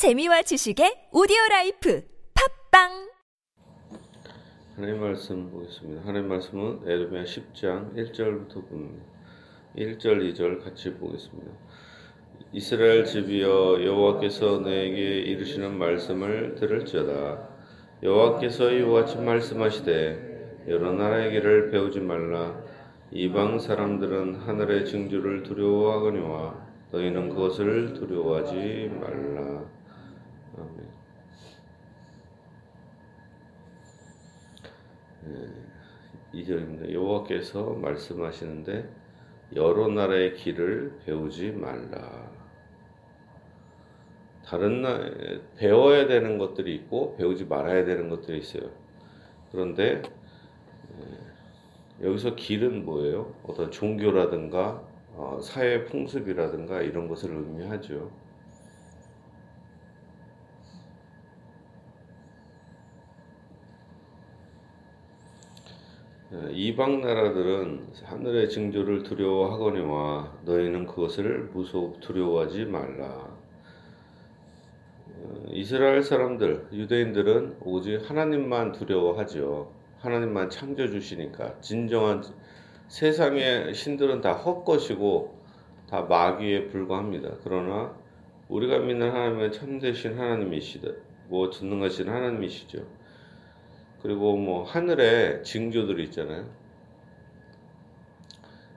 재미와 지식의 오디오 라이프 팟빵 하나님 말씀 보겠습니다. 하나님 말씀은 예레미야 10장 1절부터 봅니다. 1절, 2절 같이 보겠습니다. 이스라엘 집이여 여호와께서 내게 이르시는 말씀을 들을지어다. 여호와께서 이와 같이 말씀하시되 여러 나라의 길을 배우지 말라. 이방 사람들은 하늘의 징조를 두려워하거니와 너희는 그것을 두려워하지 말라. 아멘. 네, 2절입니다. 여호와께서 말씀하시는데 여러 나라의 길을 배우지 말라. 다른 나 배워야 되는 것들이 있고 배우지 말아야 되는 것들이 있어요. 그런데 여기서 길은 뭐예요? 어떤 종교라든가 어, 사회 풍습이라든가 이런 것을 의미하죠. 이방 나라들은 하늘의 징조를 두려워하거니와 너희는 그것을 무섭 두려워하지 말라. 어, 이스라엘 사람들, 유대인들은 오직 하나님만 두려워하죠. 하나님만 창조 주시니까 진정한 세상의 신들은 다 헛것이고 다 마귀에 불과합니다. 그러나 우리가 믿는 하나님은 참되신 하나님이시다. 뭐 전능하신 하나님이시죠. 그리고 뭐 하늘에 징조들이 있잖아요.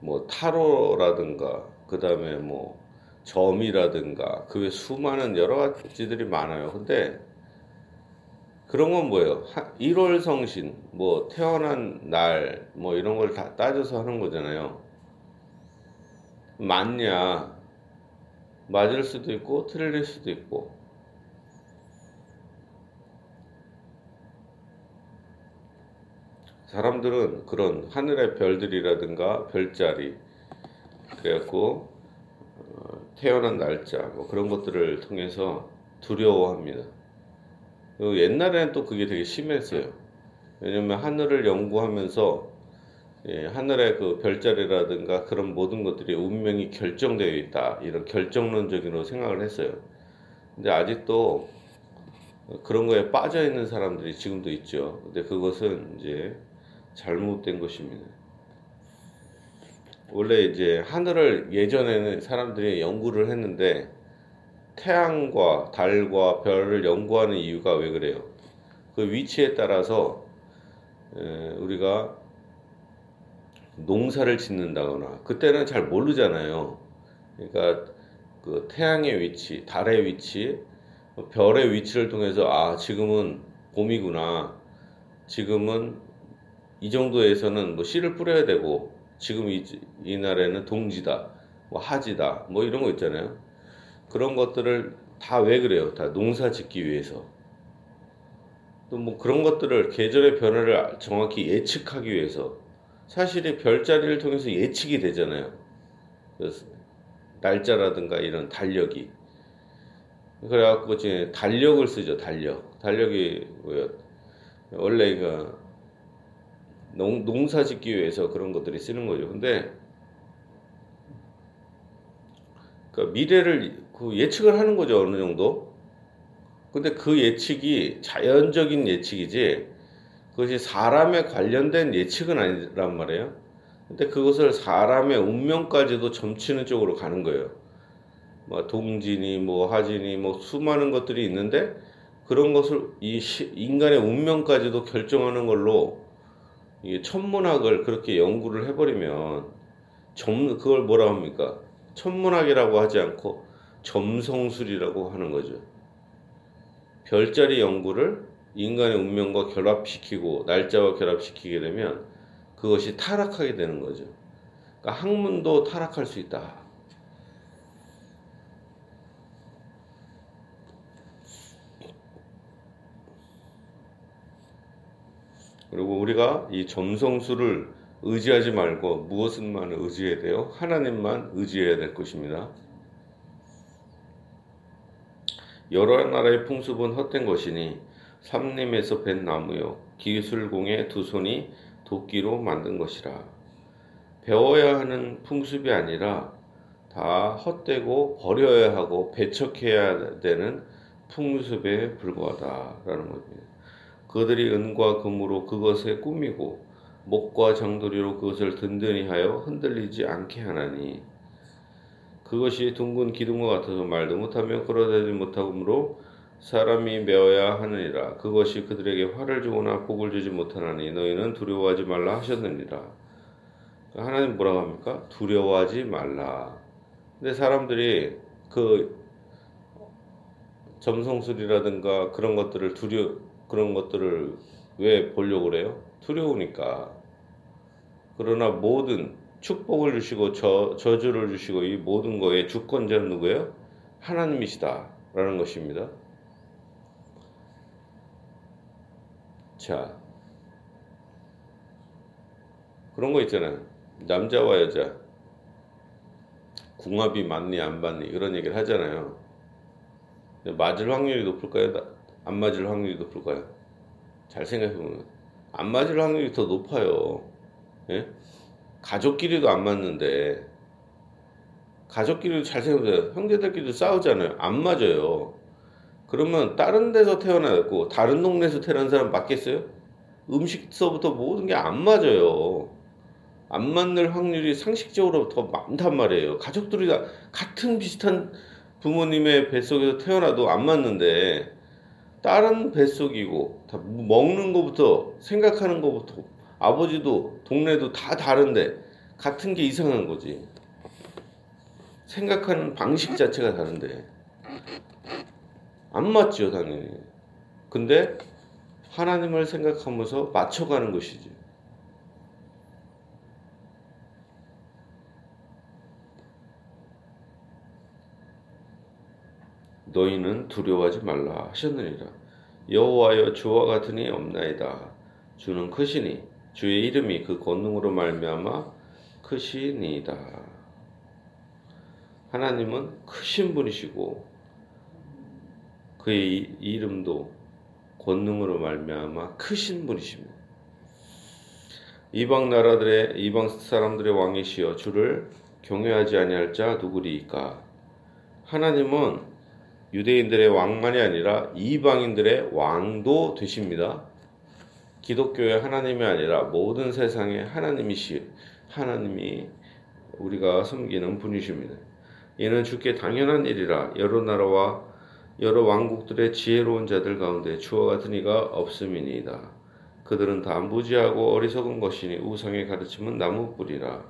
뭐 타로라든가 그 다음에 뭐 점이라든가 그 외 수많은 여러 가지들이 많아요. 근데 그런 건 뭐예요? 1월 성신, 뭐 태어난 날, 뭐 이런 걸 다 따져서 하는 거잖아요. 맞냐? 맞을 수도 있고 틀릴 수도 있고. 사람들은 그런 하늘의 별들이라든가 별자리, 그래갖고 어, 태어난 날짜, 뭐 그런 것들을 통해서 두려워합니다. 옛날에는 또 그게 되게 심했어요. 왜냐면 하늘을 연구하면서 예, 하늘의 그 별자리라든가 그런 모든 것들이 운명이 결정되어 있다. 이런 결정론적으로 생각을 했어요. 근데 아직도 그런 거에 빠져 있는 사람들이 지금도 있죠. 근데 그것은 이제 잘못된 것입니다. 원래 이제 하늘을 예전에는 사람들이 연구를 했는데 태양과 달과 별을 연구하는 이유가 왜 그래요? 그 위치에 따라서 우리가 농사를 짓는다거나 그때는 잘 모르잖아요. 그러니까 그 태양의 위치, 달의 위치, 별의 위치를 통해서 아 지금은 봄이구나. 지금은 이 정도에서는 뭐 씨를 뿌려야 되고 지금 이, 이 날에는 동지다, 뭐 하지다, 뭐 이런 거 있잖아요. 그런 것들을 다 왜 그래요? 다 농사 짓기 위해서. 또 뭐 그런 것들을 계절의 변화를 정확히 예측하기 위해서 사실이 별자리를 통해서 예측이 되잖아요. 날짜라든가 이런 달력이. 그래갖고 이제 달력을 쓰죠. 달력. 달력이 뭐요? 원래 그 농, 농사 짓기 위해서 그런 것들이 쓰는 거죠. 근데 그 미래를 그 예측을 하는 거죠. 어느 정도. 근데 그 예측이 자연적인 예측이지 그것이 사람에 관련된 예측은 아니란 말이에요. 근데 그것을 사람의 운명까지도 점치는 쪽으로 가는 거예요. 뭐 동진이 뭐 하진이 뭐 수많은 것들이 있는데 그런 것을 이 시, 인간의 운명까지도 결정하는 걸로 이게 천문학을 그렇게 연구를 해버리면 점 그걸 뭐라 합니까? 천문학이라고 하지 않고 점성술이라고 하는 거죠. 별자리 연구를 인간의 운명과 결합시키고 날짜와 결합시키게 되면 그것이 타락하게 되는 거죠. 그러니까 학문도 타락할 수 있다. 그리고 우리가 이 점성술을 의지하지 말고 무엇만 의지해야 돼요? 하나님만 의지해야 될 것입니다. 여러 나라의 풍습은 헛된 것이니 삼림에서 벤 나무요 기술공의 두 손이 도끼로 만든 것이라. 배워야 하는 풍습이 아니라 다 헛되고 버려야 하고 배척해야 되는 풍습에 불과하다라는 겁니다. 그들이 은과 금으로 그것에 꾸미고 목과 장도리로 그것을 든든히 하여 흔들리지 않게 하나니 그것이 둥근 기둥과 같아서 말도 못하며 걸어다니지 못하므로 사람이 메어야 하느니라. 그것이 그들에게 화를 주거나 복을 주지 못하나니 너희는 두려워하지 말라 하셨느니라. 하나님 뭐라고 합니까? 두려워하지 말라. 근데 사람들이 그 점성술이라든가 그런 것들을 두려 그런 것들을 왜 보려고 그래요? 두려우니까. 그러나 모든 축복을 주시고 저, 저주를 주시고 이 모든 거에 주권자는 누구예요? 하나님이시다. 라는 것입니다. 자. 그런 거 있잖아요. 남자와 여자. 궁합이 맞니, 안 맞니, 그런 얘기를 하잖아요. 맞을 확률이 높을까요? 안 맞을 확률이 높을까요? 잘 생각해보면 안 맞을 확률이 더 높아요. 예? 가족끼리도 안 맞는데 가족끼리도 잘 생각해보세요. 형제들끼리도 싸우잖아요. 안 맞아요. 그러면 다른 데서 태어났고 다른 동네에서 태어난 사람 맞겠어요? 음식서부터 모든 게 안 맞아요. 안 맞는 확률이 상식적으로 더 많단 말이에요. 가족들이 다 같은 비슷한 부모님의 뱃속에서 태어나도 안 맞는데 다른 뱃속이고 다 먹는 것부터 생각하는 것부터 아버지도 동네도 다 다른데 같은 게 이상한 거지. 생각하는 방식 자체가 다른데 안 맞죠 당연히. 근데 하나님을 생각하면서 맞춰가는 것이지. 너희는 두려워하지 말라 하셨느니라. 여호와여 주와 같은 이 없나이다. 주는 크시니 주의 이름이 그 권능으로 말미암아 크시니이다. 하나님은 크신 분이시고 그의 이름도 권능으로 말미암아 크신 분이십니다. 이방 나라들의 이방 사람들의 왕이시여 주를 경외하지 아니할 자 누구리이까? 하나님은 유대인들의 왕만이 아니라 이방인들의 왕도 되십니다. 기독교의 하나님이 아니라 모든 세상의 하나님이시 하나님이 우리가 섬기는 분이십니다. 이는 주께 당연한 일이라 여러 나라와 여러 왕국들의 지혜로운 자들 가운데 주와 같은 이가 없음이니이다. 그들은 다 무지하고 어리석은 것이니 우상의 가르침은 나무뿌리라.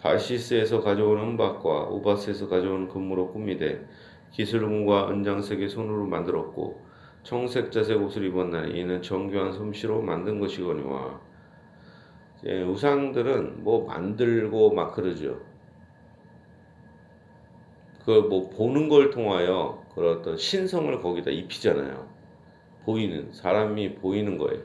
다시스에서 가져온 은박과 우바스에서 가져온 금으로 꾸미되 기술문과 은장색의 손으로 만들었고 청색 자색 옷을 입었나니 이는 정교한 솜씨로 만든 것이거니와 예, 우상들은 뭐 만들고 막 그러죠. 그 뭐 보는 걸 통하여 그런 어떤 신성을 거기다 입히잖아요. 보이는 사람이 보이는 거예요.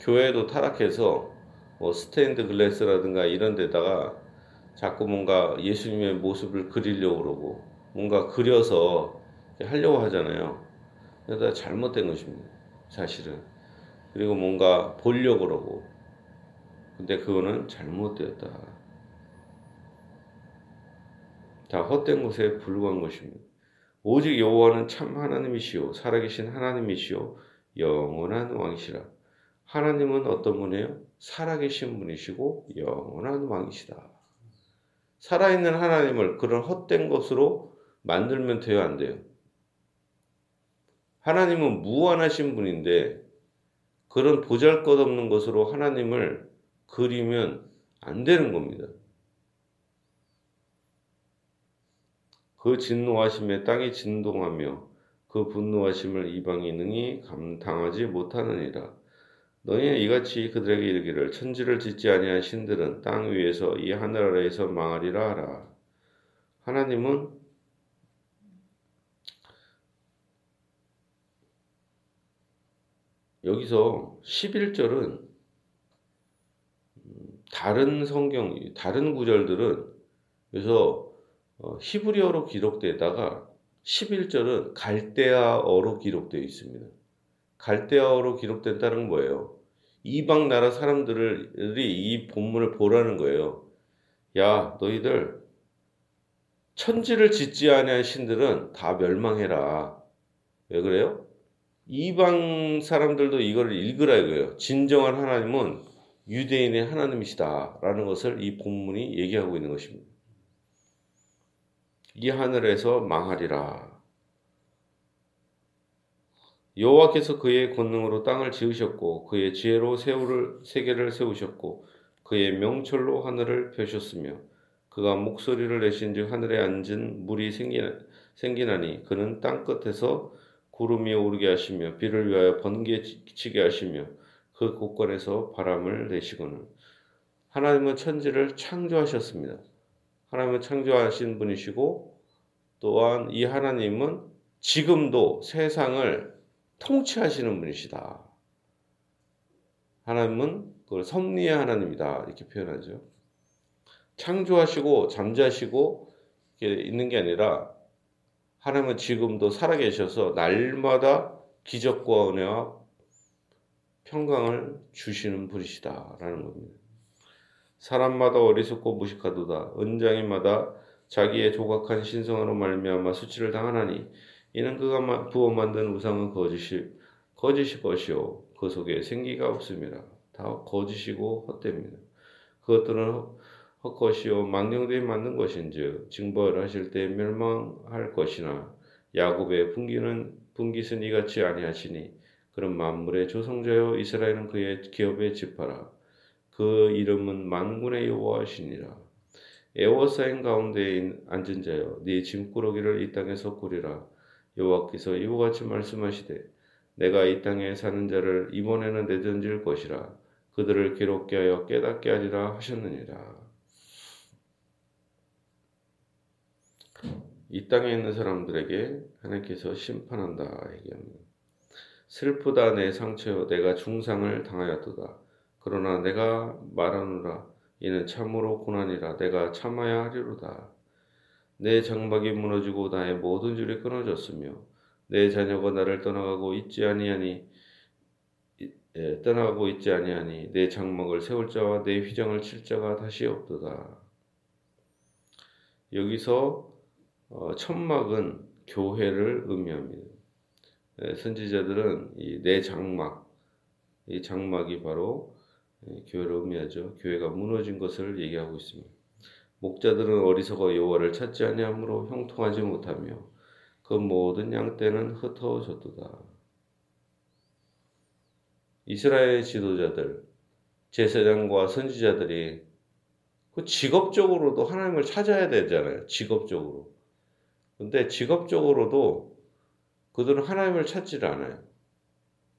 교회도 타락해서 뭐 스테인드 글래스라든가 이런 데다가 자꾸 뭔가 예수님의 모습을 그리려고 그러고 뭔가 그려서 하려고 하잖아요. 그러다 잘못된 것입니다. 사실은. 그리고 뭔가 보려고 그러고. 근데 그거는 잘못되었다. 다 헛된 것에 불과한 것입니다. 오직 여호와는 참 하나님이시요 살아계신 하나님이시요 영원한 왕이시라. 하나님은 어떤 분이에요? 살아계신 분이시고 영원한 왕이시다. 살아있는 하나님을 그런 헛된 것으로 만들면 돼요, 안 돼요? 하나님은 무한하신 분인데 그런 보잘 것 없는 것으로 하나님을 그리면 안 되는 겁니다. 그 진노하심에 땅이 진동하며 그 분노하심을 능히 감당하지 못하느니라. 너희는 이같이 그들에게 이르기를 천지를 짓지 아니한 신들은 땅 위에서 이 하늘 아래에서 망하리라 하라. 하나님은 여기서 11절은 음, 다른 성경, 다른 구절들은 그래서 어, 히브리어로 기록되다가 11절은 갈대아어로 기록되어 있습니다. 갈대아어로 기록된다는 뭐예요? 이방 나라 사람들이 이 본문을 보라는 거예요. 야, 너희들 천지를 짓지 아니한 신들은 다 멸망해라. 왜 그래요? 이방 사람들도 이걸 읽으라 이거예요. 진정한 하나님은 유대인의 하나님이시다라는 것을 이 본문이 얘기하고 있는 것입니다. 이 하늘에서 망하리라. 여호와께서 그의 권능으로 땅을 지으셨고 그의 지혜로 세우를 세계를 세우셨고 그의 명철로 하늘을 펴셨으며 그가 목소리를 내신즉 하늘에 앉은 물이 생기나, 생기나니 그는 땅 끝에서 구름이 오르게 하시며 비를 위하여 번개치게 하시며 그 곳간에서 바람을 내시거늘 하나님은 천지를 창조하셨습니다. 하나님은 창조하신 분이시고 또한 이 하나님은 지금도 세상을 통치하시는 분이시다. 하나님은 그걸 섭리의 하나님이다. 이렇게 표현하죠. 창조하시고 잠자시고 있는 게 아니라 하나님은 지금도 살아계셔서 날마다 기적과 은혜와 평강을 주시는 분이시다라는 겁니다. 사람마다 어리석고 무식하도다. 은장이마다 자기의 조각한 신성으로 말미암아 수치를 당하나니 이는 그가 부어 만든 우상은 거짓이 거짓이 것이요 그 속에 생기가 없습니다. 다 거짓이고 헛됩니다. 그것들은 헛것이요 망령되이 만든 것인즉 징벌하실 때 멸망할 것이나 야곱의 분기는 분깃은 이같이 아니하시니 그런 만물의 조성자여 이스라엘은 그의 기업에 집하라. 그 이름은 만군의 여호와시니라. 에워사인 가운데 앉은 자여 네 짐꾸러기를 이 땅에서 꾸리라. 여호와께서 이와 같이 말씀하시되 내가 이 땅에 사는 자를 이번에는 내던질 것이라. 그들을 괴롭게 하여 깨닫게 하리라 하셨느니라. 이 땅에 있는 사람들에게 하나님께서 심판한다 얘기합니다. 슬프다 내 상처여 내가 중상을 당하였도다. 그러나 내가 말하노라 이는 참으로 고난이라 내가 참아야 하리로다. 내 장막이 무너지고 나의 모든 줄이 끊어졌으며 내 자녀가 나를 떠나가고 있지 아니하니 예, 떠나가고 있지 아니하니 내 장막을 세울 자와 내 휘장을 칠 자가 다시 없도다. 여기서 어, 천막은 교회를 의미합니다. 예, 선지자들은 이 내 장막, 이 장막이 바로 예, 교회를 의미하죠. 교회가 무너진 것을 얘기하고 있습니다. 목자들은 어리석어 여호와를 찾지 아니하므로 형통하지 못하며 그 모든 양떼는 흩어졌도다. 이스라엘 지도자들, 제사장과 선지자들이 그 직업적으로도 하나님을 찾아야 되잖아요. 직업적으로. 근데 직업적으로도 그들은 하나님을 찾지를 않아요.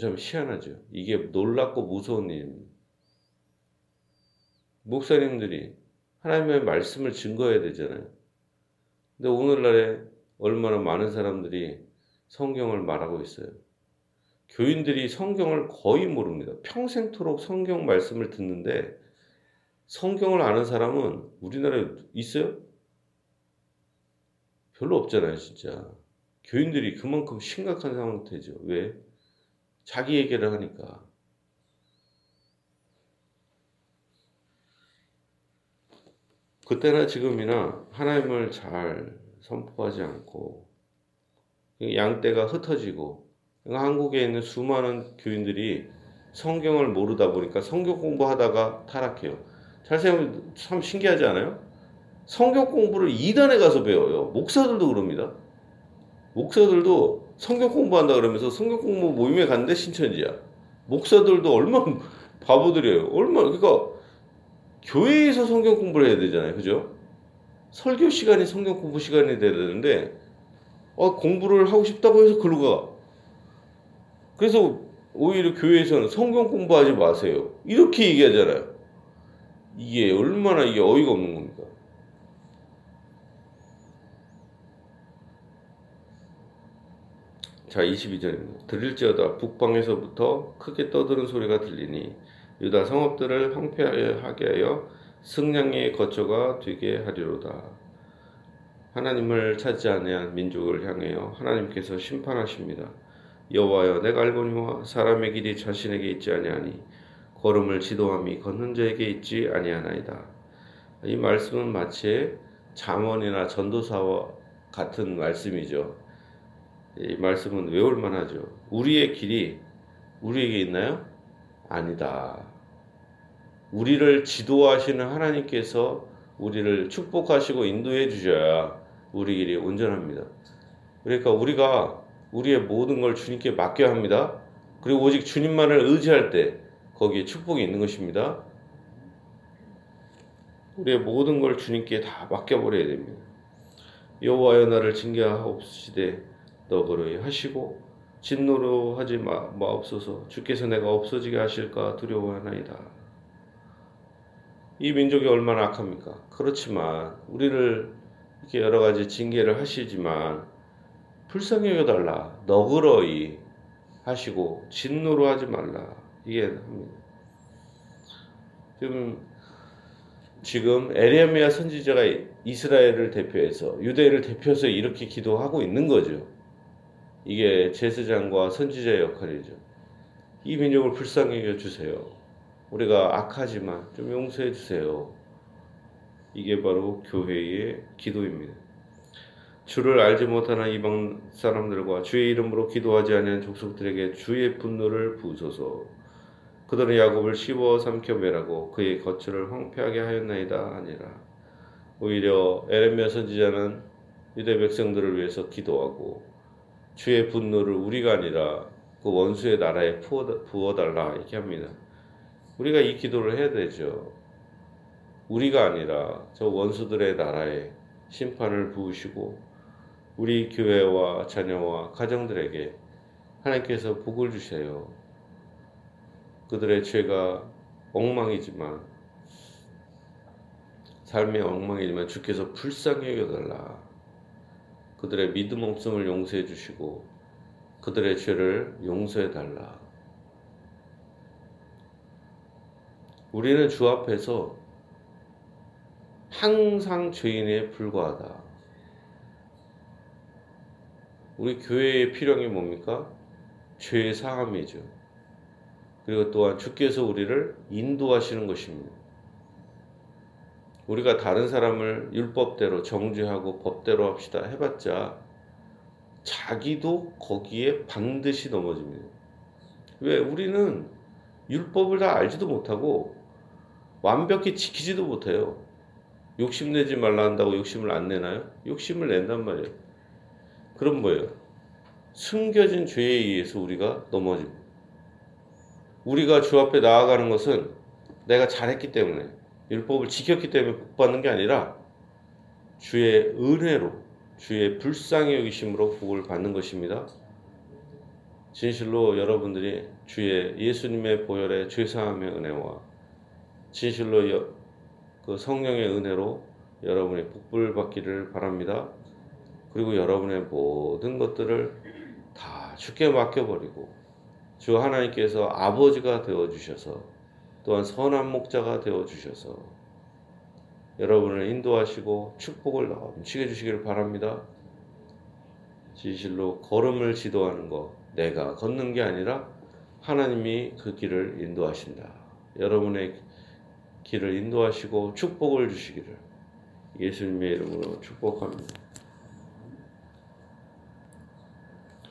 참 희한하죠. 이게 놀랍고 무서운 일입니다. 목사님들이 하나님의 말씀을 증거해야 되잖아요. 근데 오늘날에 얼마나 많은 사람들이 성경을 말하고 있어요. 교인들이 성경을 거의 모릅니다. 평생토록 성경 말씀을 듣는데 성경을 아는 사람은 우리나라에 있어요? 별로 없잖아요, 진짜. 교인들이 그만큼 심각한 상태죠. 왜? 자기 얘기를 하니까. 그때나 지금이나 하나님을 잘 선포하지 않고 양떼가 흩어지고 한국에 있는 수많은 교인들이 성경을 모르다 보니까 성경 공부하다가 타락해요. 잘 생각하면 참 신기하지 않아요? 성경 공부를 이단에 가서 배워요. 목사들도 그럽니다. 목사들도 성경 공부한다 그러면서 성경 공부 모임에 갔는데 신천지야. 목사들도 얼마나 바보들이에요. 얼마나 그러니까 교회에서 성경 공부를 해야 되잖아요. 그죠? 설교 시간이 성경 공부 시간이 돼야 되는데 어, 공부를 하고 싶다고 해서 글로 가. 그래서 오히려 교회에서는 성경 공부하지 마세요. 이렇게 얘기하잖아요. 이게 얼마나 이게 어이가 없는 겁니까? 자, 22절입니다. 들릴지어다 북방에서부터 크게 떠드는 소리가 들리니 유다 성읍들을 황폐하게 하여 승량의 거처가 되게 하리로다. 하나님을 찾지 아니한 민족을 향하여 하나님께서 심판하십니다. 여호와여 내가 알거니와 사람의 길이 자신에게 있지 아니하니 걸음을 지도함이 걷는 자에게 있지 아니하나이다. 이 말씀은 마치 잠언이나 전도사와 같은 말씀이죠. 이 말씀은 외울 만하죠. 우리의 길이 우리에게 있나요? 아니다. 우리를 지도하시는 하나님께서 우리를 축복하시고 인도해 주셔야 우리 길이 온전합니다. 그러니까 우리가 우리의 모든 걸 주님께 맡겨야 합니다. 그리고 오직 주님만을 의지할 때 거기에 축복이 있는 것입니다. 우리의 모든 걸 주님께 다 맡겨버려야 됩니다. 여호와여 나를 징계하옵시되 너그러이 하시고 진노로 하지 마, 마옵소서 주께서 내가 없어지게 하실까 두려워하나이다. 이 민족이 얼마나 악합니까? 그렇지만 우리를 이렇게 여러 가지 징계를 하시지만 불쌍히 여겨달라 너그러이 하시고 진노로 하지 말라 이게 합니다. 지금 지금 에레미야 선지자가 이스라엘을 대표해서 유대를 대표해서 이렇게 기도하고 있는 거죠. 이게 제사장과 선지자의 역할이죠. 이 민족을 불쌍히 여겨 주세요. 우리가 악하지만 좀 용서해 주세요. 이게 바로 교회의 기도입니다. 주를 알지 못하는 이방 사람들과 주의 이름으로 기도하지 않은 족속들에게 주의 분노를 부으소서. 그들은 야곱을 씹어 삼켜 매라고 그의 거처를 황폐하게 하였나이다 아니라 오히려 에레미야 선지자는 유대 백성들을 위해서 기도하고 주의 분노를 우리가 아니라 그 원수의 나라에 부어달라 이렇게 합니다. 우리가 이 기도를 해야 되죠. 우리가 아니라 저 원수들의 나라에 심판을 부으시고 우리 교회와 자녀와 가정들에게 하나님께서 복을 주세요. 그들의 죄가 엉망이지만 삶의 엉망이지만 주께서 불쌍히 여겨달라. 그들의 믿음 없음을 용서해 주시고 그들의 죄를 용서해 달라. 우리는 주 앞에서 항상 죄인에 불과하다. 우리 교회의 필요한 게 뭡니까? 죄의 사함이죠. 그리고 또한 주께서 우리를 인도하시는 것입니다. 우리가 다른 사람을 율법대로 정죄하고 법대로 합시다 해봤자 자기도 거기에 반드시 넘어집니다. 왜? 우리는 율법을 다 알지도 못하고 완벽히 지키지도 못해요. 욕심내지 말라 한다고 욕심을 안 내나요? 욕심을 낸단 말이에요. 그럼 뭐예요? 숨겨진 죄에 의해서 우리가 넘어집니다. 우리가 주 앞에 나아가는 것은 내가 잘했기 때문에 율법을 지켰기 때문에 복받는 게 아니라 주의 은혜로 주의 불쌍히 여기심으로 복을 받는 것입니다. 진실로 여러분들이 주의 예수님의 보혈의 죄사함의 은혜와 진실로 여, 그 성령의 은혜로 여러분이 복을 받기를 바랍니다. 그리고 여러분의 모든 것들을 다 주께 맡겨버리고 주 하나님께서 아버지가 되어 주셔서 또한 선한 목자가 되어 주셔서 여러분을 인도하시고 축복을 넘치게 주시기를 바랍니다. 진실로 걸음을 지도하는 것 내가 걷는 게 아니라 하나님이 그 길을 인도하신다. 여러분의 길을 인도하시고 축복을 주시기를 예수님의 이름으로 축복합니다.